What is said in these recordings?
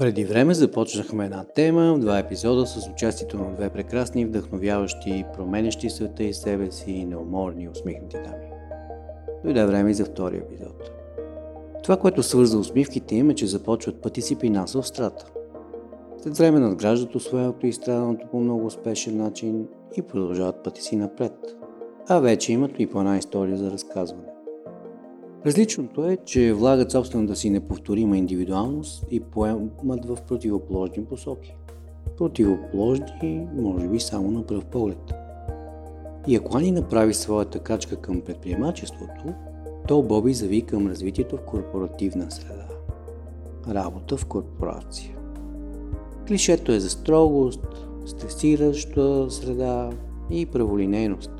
Преди време започнахме една тема, два епизода с участието на две прекрасни, вдъхновяващи, променящи света и себе си неуморни усмихнати дами. Дойде време и за втори епизод. Това, което свърза усмивките им е, че започват пъти си при нас в страта. След време надграждат освоеното и страданото по много успешен начин и продължават пъти си напред. А вече имат и по една история за разказване. Различното е, че влагат собствената си неповторима индивидуалност и поемат в противоположни посоки. Противоположни, може би, само на пръв поглед. И ако Ани направи своята качка към предприемачеството, то Боби зави към развитието в корпоративна среда. Работа в корпорация. Клишето е за строгост, стресираща среда и праволинейност.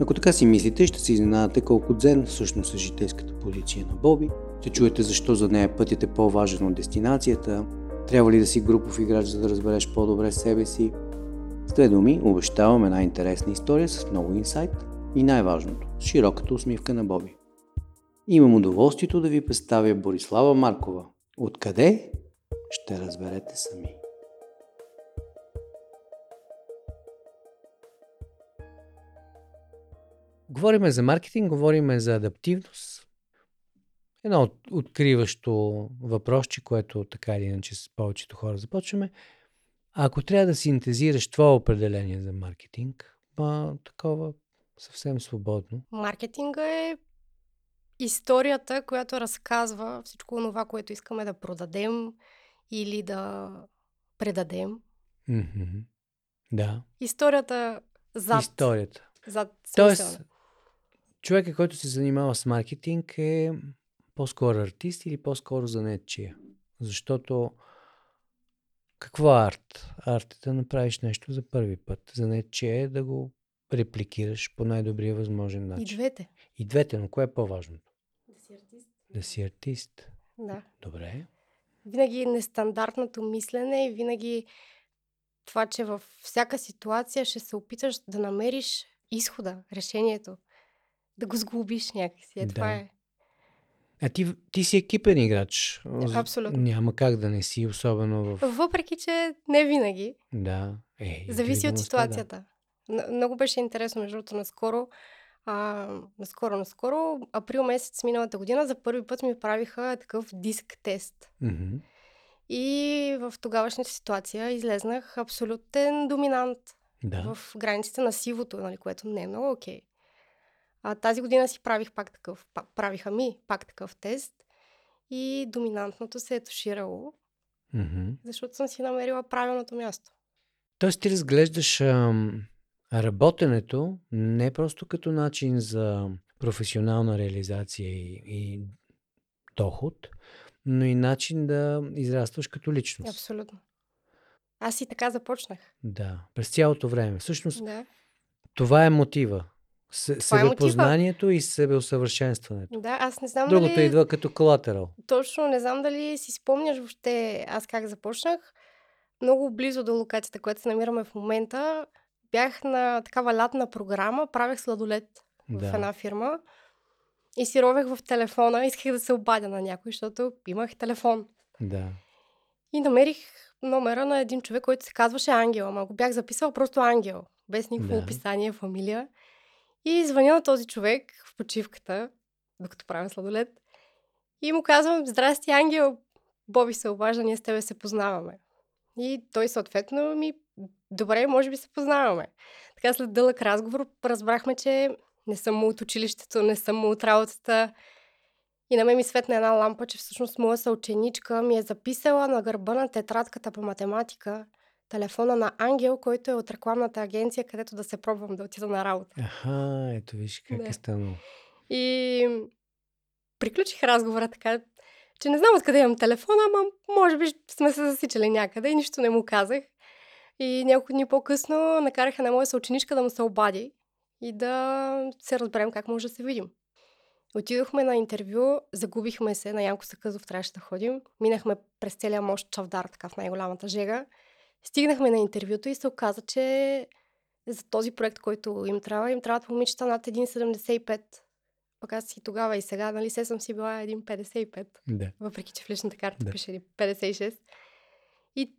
Ако така си мислите, ще се изненадате колко дзен всъщност е житейската позиция на Боби. Ще чуете защо за нея пътят е по-важен от дестинацията, трябва ли да си групов играч, за да разбереш по-добре себе си. С две думи, обещавам една интересна история с много инсайт и най-важното – широката усмивка на Боби. Имам удоволствието да ви представя Борислава Маркова. Откъде? Ще разберете сами. Говориме за маркетинг, говориме за адаптивност. Едно от, откриващо въпросче, което така или иначе с повечето хора започваме. Ако трябва да синтезираш това определение за маркетинг, ба, такова съвсем свободно. Маркетинга е историята, която разказва всичко това, което искаме да продадем или да предадем. Mm-hmm. Да. Историята зад. Историята. Зад Тоест, човека, който се занимава с маркетинг е по-скоро артист или по-скоро занетчия. Защото какво е арт? Арт е да направиш нещо за първи път. Занетчия е да го репликираш по най-добрия възможен начин. И двете. И двете, но кое е по-важното? Да си артист. Да си артист. Да. Добре. Винаги нестандартното мислене и винаги това, че във всяка ситуация ще се опиташ да намериш изхода, решението да го сглобиш някакси. Е, Да. това е. А ти, ти си екипен играч. Абсолютно. Няма как да не си, особено в... Въпреки, че не винаги. Да. Е, Зависи от ситуацията. Н- Много беше интересно, между другото, наскоро. А, наскоро, наскоро, април месец миналата година, за първи път ми правиха такъв диск тест. Да. Мгм. И в тогавашната ситуация излезнах абсолютен доминант Да. в границите на сивото, нали, което не е много окей. А тази година си правих пак такъв, правиха ми пак такъв тест и доминантното се е туширало, Мгм. защото съм си намерила правилното място. Тоест ти разглеждаш ам, работенето не просто като начин за професионална реализация и, и доход, но и начин да израстваш като личност. Абсолютно. Аз и така започнах. Да, през цялото време. Всъщност Да. това е мотива. С, е себепознанието и себеусъвършенстването. Да, аз не знам Другото дали... идва като колатерал. Точно не знам дали си спомняш въобще аз как започнах. Много близо до локацията, която се намираме в момента, бях на такава лятна програма, правех сладолет в Да. една фирма и си ровех в телефона, исках да се обадя на някой, защото имах телефон. Да. И намерих номера на един човек, който се казваше Ангел, ама го бях записала просто Ангел, без никакво Да. описание, фамилия. И звъня на този човек в почивката, докато правя сладолет. И му казвам, здрасти, Ангел, Боби се обажда, ние с тебе се познаваме. И той съответно ми, добре, може би се познаваме. Така след дълъг разговор разбрахме, че не съм му от училището, не съм му от работата. И на мен ми светна една лампа, че всъщност моя съученичка ми е записала на гърба на тетрадката по математика телефона на Ангел, който е от рекламната агенция, където да се пробвам да отида на работа. Аха, ето виж как Да. е станало. И приключих разговора така, че не знам откъде имам телефона, ама може би сме се засичали някъде и нищо не му казах. И няколко дни по-късно накараха на моя съученичка да му се обади и да се разберем как може да се видим. Отидохме на интервю, загубихме се, на Янко Сакъзов трябваше да ходим. Минахме през целия мощ Чавдар, така в най-голямата жега. Стигнахме на интервюто и се оказа, че за този проект, който им трябва, им трябват момичета над 1,75. Пък аз и тогава и сега, нали, се съм си била един 55, Да. въпреки че в личната карта Да. пише един 56. И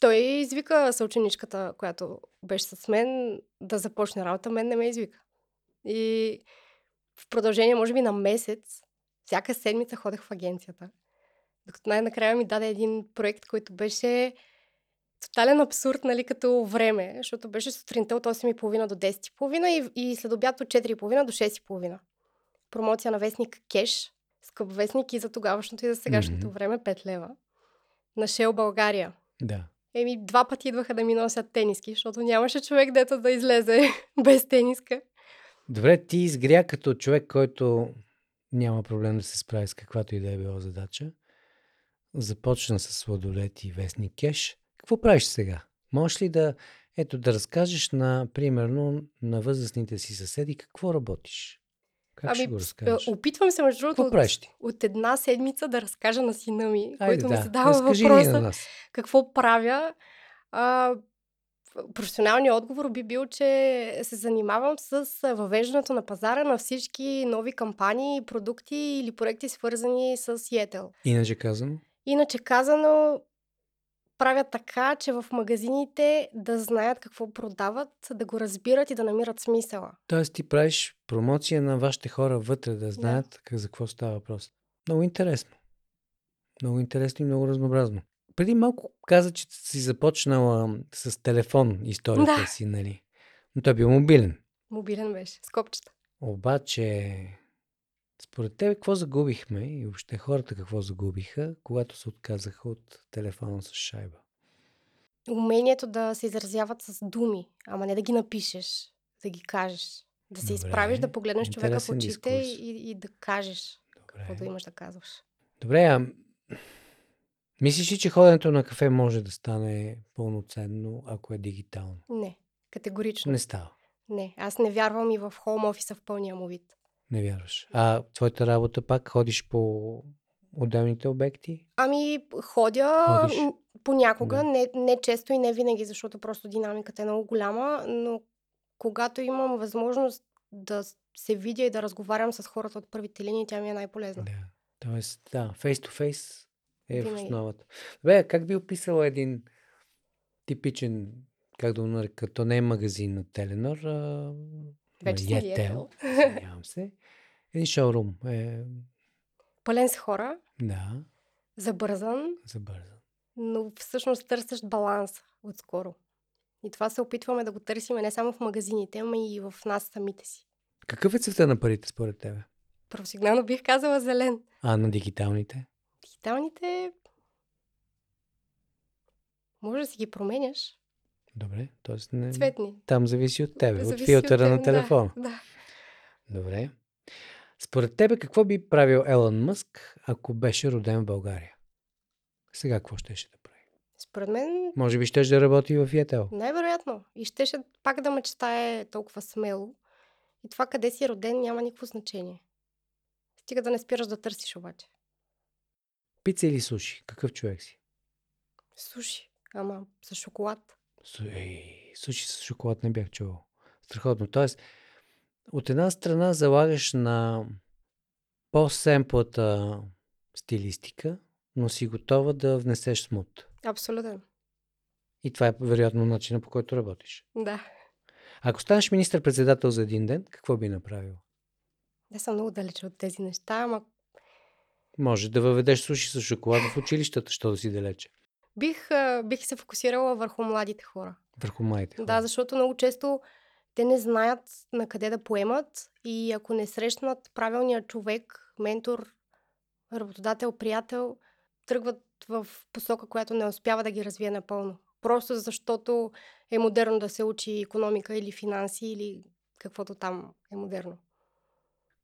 той извика съученичката, която беше с мен, да започне работа, мен не ме извика. И в продължение, може би на месец, всяка седмица ходех в агенцията. Докато най-накрая ми даде един проект, който беше тотален абсурд, нали, като време, защото беше сутринта от 8.30 до 10.30 и, и след обяд от 4.30 до 6.30. Промоция на вестник Кеш, скъп вестник и за тогавашното и за сегашното Мгм. време 5 лева. На Шел България. Да. Еми, два пъти идваха да ми носят тениски, защото нямаше човек, дето да излезе без тениска. Добре, ти изгря като човек, който няма проблем да се справи с каквато и да е била задача. Започна с сладолет и вестник кеш. Какво правиш сега? Можеш ли да, ето, да разкажеш на, примерно, на възрастните си съседи какво работиш? Как ще го разкажеш? опитвам се, между другото, от, от една седмица да разкажа на сина ми, Айде, който ми да. задава Разкажи въпроса на какво правя. А, професионалният отговор би бил, че се занимавам с въвеждането на пазара на всички нови кампании, продукти или проекти, свързани с Yettel. Иначе казано? Иначе казано, правя така, че в магазините да знаят какво продават, да го разбират и да намират смисъла. Тоест ти правиш промоция на вашите хора вътре, да знаят как, за какво става въпрос. Много интересно. Много интересно и много разнообразно. Преди малко каза, че си започнала с телефон историята Да. си, нали? Но той бил мобилен. Мобилен беше, с копчета. Обаче, според тебе, какво загубихме и въобще хората какво загубиха, когато се отказаха от телефона с шайба? Умението да се изразяват с думи, ама не да ги напишеш, да ги кажеш. Да се Добре, изправиш, да погледнеш човека в очите и, и да кажеш какво да Добре. имаш да казваш. Добре, а мислиш ли, че ходенето на кафе може да стане пълноценно, ако е дигитално? Не, категорично. Не става. Не, аз не вярвам и в хоум офиса в пълния му вид. Не вярваш. А твоята работа пак ходиш по отделните обекти? Ами, ходя Ходиш. понякога, Да. не, не често и не винаги, защото просто динамиката е много голяма, но когато имам възможност да се видя и да разговарям с хората от първите линии, тя ми е най-полезна. Да. Тоест, да, face to face е в основата. А как би описала един типичен, как да го нарека, то не е магазин на Теленор, а Вече извинявам се. Един шоурум. Е, Пълен с хора, да, забързан, забързан. но всъщност търсещ баланс отскоро. И това се опитваме да го търсим не само в магазините, ама и в нас самите си. Какъв е цвета на парите според тебе? Професионално бих казала зелен. А на дигиталните? Дигиталните може да си ги променяш. Добре, т.е. не... Цветни. там зависи от тебе, от Зависи филтъра на теб, телефона. Да, да. Добре. Според тебе какво би правил Елън Мъск, ако беше роден в България? Сега какво щеше да прави? Според мен Може би щеше да работи в Yettel. най-вероятно. И щеше пак да мечтае толкова смело. И това къде си роден няма никакво значение. Стига да не спираш да търсиш обаче. Пица или суши? Какъв човек си? Суши. Ама с шоколад. Су... Ей, суши с шоколад не бях чувал. Страхотно. Тоест, от една страна залагаш на по-семплата стилистика, но си готова да внесеш смут. Абсолютно. И това е вероятно начина по който работиш. Да. Ако станеш министър-председател за един ден, какво би направил? Не съм много далече от тези неща, ама Може да въведеш суши с шоколад в училищата, що да си далече. бих, бих се фокусирала върху младите хора. Върху младите хора. Да, защото много често те не знаят на къде да поемат и ако не срещнат правилния човек, ментор, работодател, приятел, тръгват в посока, която не успява да ги развие напълно. Просто защото е модерно да се учи економика или финанси или каквото там е модерно.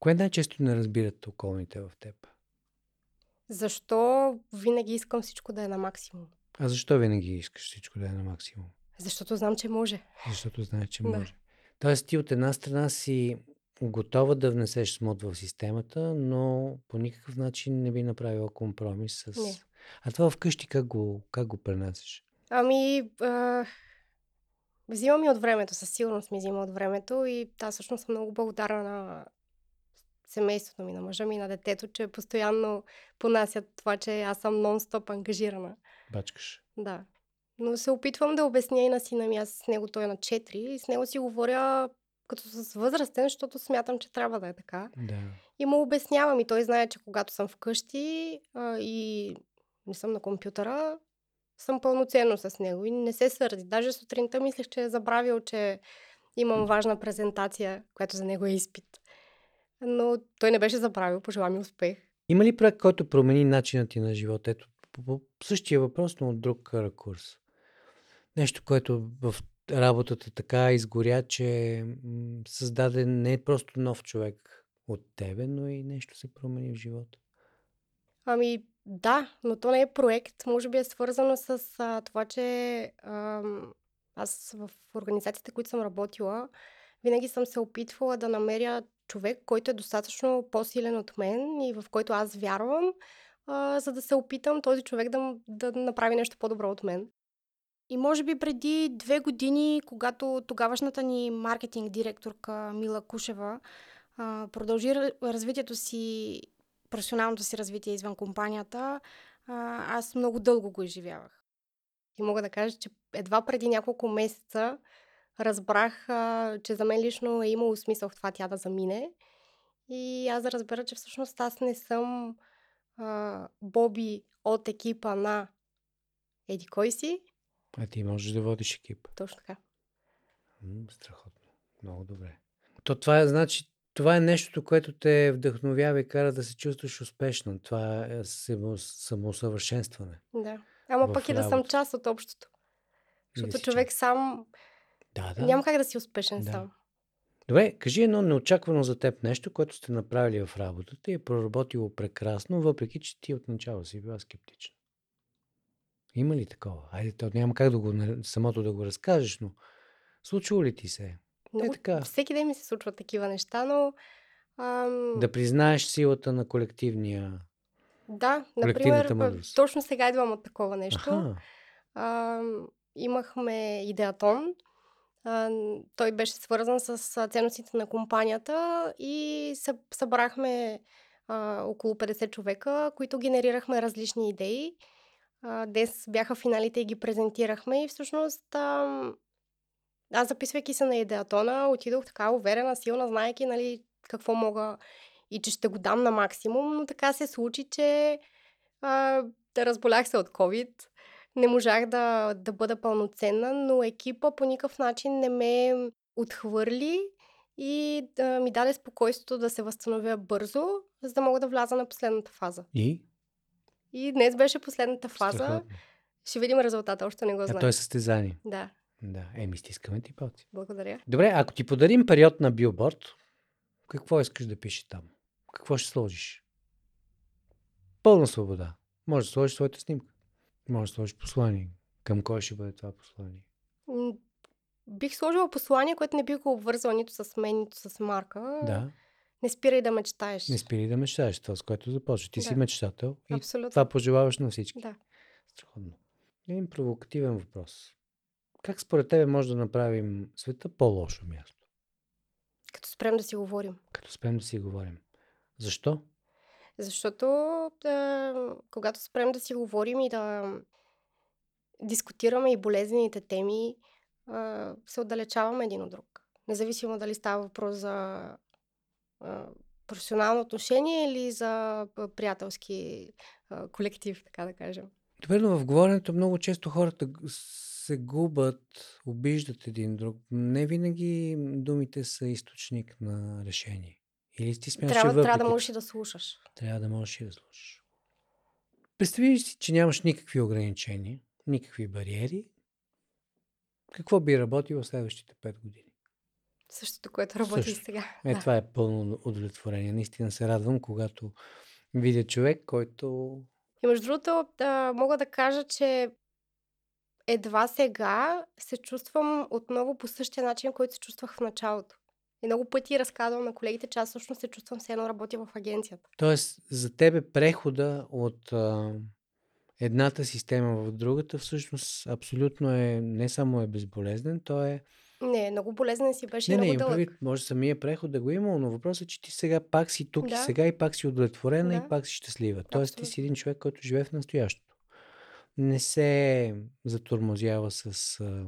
Кое най-често не разбират околните в теб? Защо винаги искам всичко да е на максимум? А защо винаги искаш всичко да е на максимум? Защото знам, че може. Защото знаеш, че Да. Тоест ти от една страна си готова да внесеш смут в системата, но по никакъв начин не би направила компромис с... Не. А това вкъщи как го, как го пренасеш? Ами, а, взимам и от времето, със сигурност ми взима от времето и аз всъщност съм много благодарна на семейството ми, на мъжа ми, на детето, че постоянно понасят това, че аз съм нон-стоп ангажирана. Бачкаш. Да. Но се опитвам да обясня и на сина ми. Аз с него той е на 4 и с него си говоря като с възрастен, защото смятам, че трябва да е така. Да. И му обяснявам и той знае, че когато съм вкъщи а, и не съм на компютъра, съм пълноценно с него и не се сърди. Даже сутринта мислех, че е забравил, че имам важна презентация, която за него е изпит. Но той не беше забравил, пожела ми успех. Има ли проект, който промени начинът ти на живота? Ето, по същия въпрос, но от друг ракурс. Нещо, което в работата така изгоря, че създаде не просто нов човек от тебе, но и нещо се промени в живота. Ами да, но то не е проект. Може би е свързано с а, това, че ам, аз в организациите, които съм работила, винаги съм се опитвала да намеря човек, който е достатъчно по-силен от мен и в който аз вярвам, а, за да се опитам този човек да, да направи нещо по-добро от мен. И може би преди две години, когато тогавашната ни маркетинг директорка Мила Кушева продължи развитието си, професионалното си развитие извън компанията, аз много дълго го изживявах. И мога да кажа, че едва преди няколко месеца разбрах, че за мен лично е имало смисъл в това тя да замине. И аз да разбера, че всъщност аз не съм а, Боби от екипа на Еди кой си. А ти можеш да водиш екип. Точно така. М, страхотно. Много добре. То това е, значи, това е нещото, което те вдъхновява и кара да се чувстваш успешно. Това е само- самоусъвършенстване. Да. Ама пък и да съм част от общото. Защото човек сам Да, да. няма как да си успешен Да. сам. Добре, кажи едно неочаквано за теб нещо, което сте направили в работата и е проработило прекрасно, въпреки че ти отначало си била скептична. Има ли такова? Айде, то няма как да го, на- самото да го разкажеш, но случило ли ти се? Много, така. Всеки ден ми се случват такива неща, но ам, Да признаеш силата на колективния... да, например, мъдрост. точно сега идвам от такова нещо. Аха, Ам, имахме идеатон. Той беше свързан с ценностите на компанията и събрахме а, около 50 човека, които генерирахме различни идеи. А, днес бяха финалите и ги презентирахме и всъщност аз записвайки се на идеатона, отидох така уверена, силна, знаеки нали, какво мога и че ще го дам на максимум, но така се случи, че а, разболях се от COVID. Не можах да, да бъда пълноценна, но екипа по никакъв начин не ме отхвърли и да ми даде спокойствието да се възстановя бързо, за да мога да вляза на последната фаза. и? И днес беше последната фаза. Страхотно. Ще видим резултата, още не го А знам. то е състезание. Да, Да, еми стискаме ти палци. благодаря. Добре, ако ти подарим период на билборд, какво искаш да пише там? Какво ще сложиш? Пълна свобода. Може да сложиш своята снимка. Може да сложиш послание. Към кой ще бъде това послание? Бих сложила послание, което не бих го обвързала нито с мен, нито с Марка. Да, Не спирай да мечтаеш. не спири да мечтаеш. Това, с което започва. Ти си Да. мечтател и Абсолютно. това пожелаваш на всички. Да. Страхотно. Един провокативен въпрос. Как според тебе може да направим света по-лошо място? Като спрем да си говорим. Като спрем да си говорим. Защо? Защото а, когато спрем да си говорим и да дискутираме и болезнените теми, се отдалечаваме един от друг. Независимо дали става въпрос за професионално отношение или за приятелски колектив, така да кажем. Добре, но в говоренето много често хората се губят, обиждат един друг. Не винаги думите са източник на решение. Или ти смяташ, че Трябва, трябва да можеш и да слушаш. Трябва да можеш и да слушаш. Представи си, че нямаш никакви ограничения, никакви бариери. Какво би работило в следващите 5 години? Същото, което работи и Също. сега. Е, да. това е пълно удовлетворение. Наистина се радвам, когато видя човек, който... И между другото, да, мога да кажа, че едва сега се чувствам отново по същия начин, който се чувствах в началото. И много пъти разказвам на колегите, че аз всъщност се чувствам все едно работя в агенцията. Тоест, за тебе прехода от а, едната система в другата всъщност абсолютно е, не само е безболезнен, то е Не, много болезнен си беше и Не, не, много имам дълъг. предвид, може самия преход да го има, но въпросът е, че ти сега пак си тук и Да. сега и пак си удовлетворена и Да. пак си щастлива. Тоест ти си един човек, който живее в настоящето. Не се затормозява с а,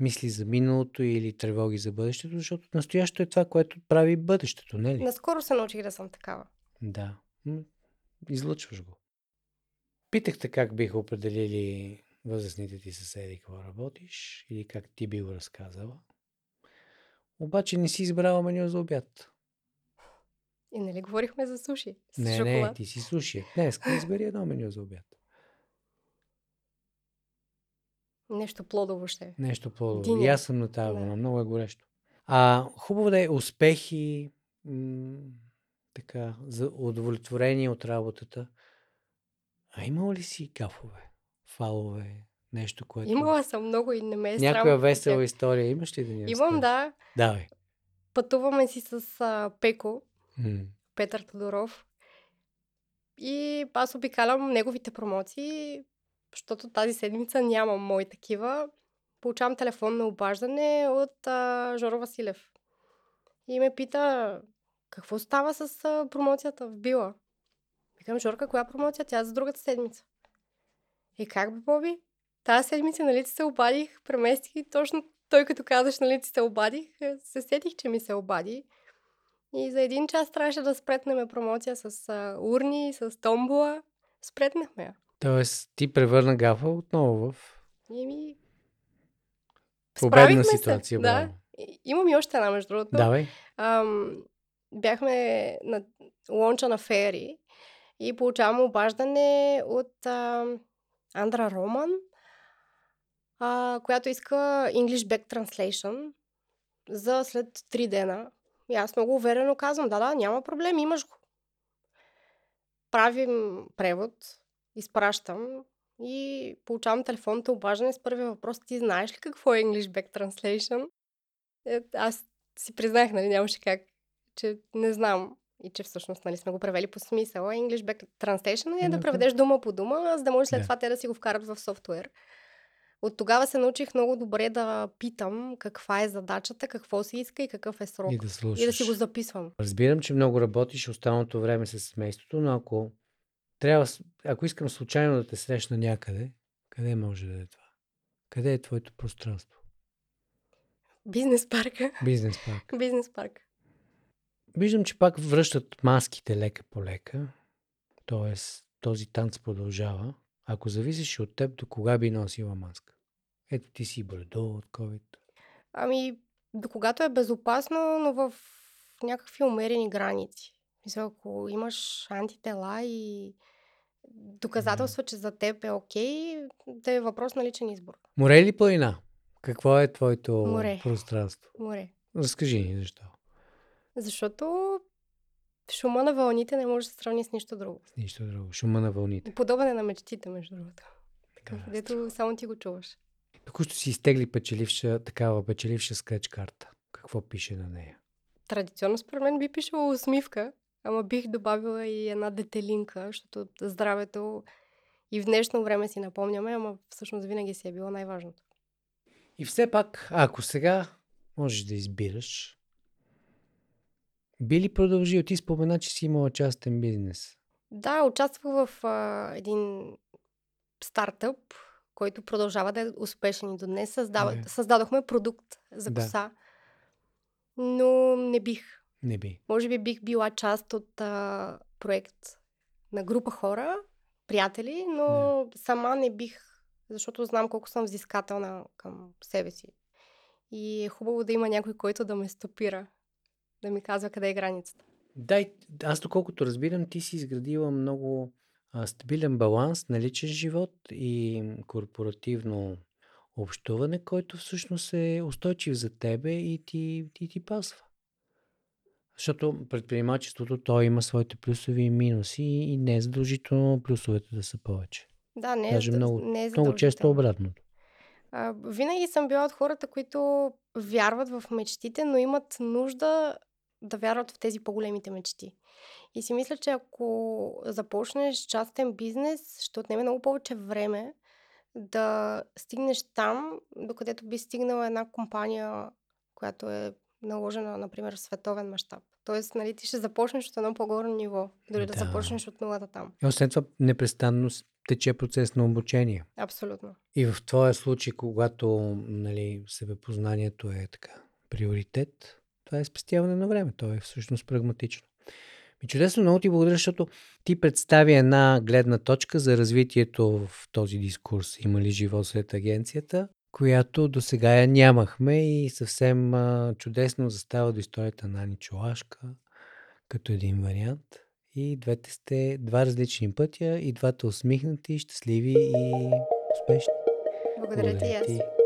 мисли за миналото или тревоги за бъдещето, защото настоящето е това, което прави бъдещето, не ли? Наскоро се научих да съм такава. Да. Излъчваш го. Питахте как биха определили възрастните ти съседи какво работиш или как ти би го разказала. Обаче не си избрала меню за обяд. И нали говорихме за суши с Не, шоколад. не, ти си суши. Днес избери едно меню за обяд. Нещо плодово ще. Нещо по Диня. И аз съм на тази Да. Много е горещо. А, хубаво да е успехи, м- така, за удовлетворение от работата. А имала ли си гафове, фалове, нещо, което... Имала съм много и не ме е Някоя срам. весела Тя- история имаш ли да ни Имам, разкажеш? да. Давай. Пътуваме си с а, Пеко, М. Петър Тодоров. И аз обикалям неговите промоции, защото тази седмица нямам мои такива. Получавам телефонно обаждане от а, Жоро Василев. И ме пита, какво става с а, промоцията в Била? Викам, Жорка, коя промоция? Тя е за другата седмица. И как бе, Боби? Тази седмица, нали се обадих, преместих и точно той като казаш, нали се обадих, е, се сетих, че ми се обади. И за един час трябваше да спретнем промоция с а, урни, с томбола. Спретнахме я. Тоест, ти превърна гафа отново в И ми... победна Справихме се, ситуация. да. Имам и още една, между другото. Давай. Ам, бяхме на лонча на Фери и получавам обаждане от ам, Андра Роман, а, която иска English Back Translation за след 3 дена. И аз много уверено казвам, да, да, няма проблем, имаш го. Правим превод, изпращам и получавам телефонното обаждане с първия въпрос. Ти знаеш ли какво е English Back Translation? Е, аз си признах, нали, нямаше как, че не знам и че всъщност нали, сме го превели по смисъла. English Back Translation е да преведеш дума по дума, за да може след Да. това те да си го вкарат в софтуер. От тогава се научих много добре да питам каква е задачата, какво се иска и какъв е срок. И да слушаш. И да си го записвам. Разбирам, че много работиш останалото време с семейството, но ако трябва, ако искам случайно да те срещна някъде, къде може да е това? Къде е твоето пространство? Бизнес парка. Бизнес парк. Бизнес парк. Виждам, че пак връщат маските лека по лека. Тоест, този танц продължава. Ако зависиш от теб, до кога би носила маска? Ето ти си бърдо от COVID. Ами, до когато е безопасно, но в някакви умерени граници. Мисля, ако имаш антитела и доказателства, че за теб е окей, да е въпрос на личен избор. Море или планина? Какво е твоето Море. пространство? Море. Разкажи ни защо. Защото шума на вълните не може да се сравни с нищо друго. С нищо друго. Шума на вълните. Подобен е на мечтите, между другото. Така, Където само ти го чуваш. Току-що си изтегли печеливша, такава печеливша скреч карта. Какво пише на нея? Традиционно според мен би пишела усмивка, ама бих добавила и една детелинка, защото здравето и в днешно време си напомняме, ама всъщност винаги си е било най-важното. И все пак, ако сега можеш да избираш, би ли продължил? Ти спомена, че си имала частен бизнес. Да, участвах в а, един стартъп, който продължава да е успешен и до днес. Създава, Добре. създадохме продукт за Да. коса, но не бих. Не би. Може би бих била част от а, проект на група хора, приятели, но сама не бих, защото знам колко съм взискателна към себе си. И е хубаво да има някой, който да ме стопира, да ми казва къде е границата. Дай, аз доколкото разбирам, ти си изградила много а, стабилен баланс на личен живот и корпоративно общуване, който всъщност е устойчив за тебе и ти, ти, ти пасва. Защото предприемачеството, то има своите плюсови и минуси и не е задължително плюсовете да са повече. Да, не е, Даже много- не е Много често обратното. А, винаги съм била от хората, които вярват в мечтите, но имат нужда да вярват в тези по-големите мечти. И си мисля, че ако започнеш частен бизнес, ще отнеме много повече време, да стигнеш там, докъдето би стигнала една компания, която е наложена, например, в световен мащаб. Тоест, нали, ти ще започнеш от едно по-горно ниво, дори да, Да. започнеш от нулата там. И освен това, непрестанно тече процес на обучение. Абсолютно. И в твоя случай, когато нали, себепознанието е така приоритет, това е спестяване на време. То е всъщност прагматично. И чудесно, много ти благодаря, защото ти представи една гледна точка за развитието в този дискурс. Има ли живот след агенцията, която до сега я нямахме и съвсем а, чудесно застава до историята на Ани Чолашка като един вариант. И двете сте два различни пътя и двата усмихнати, щастливи и успешни. Благодаря ти и аз.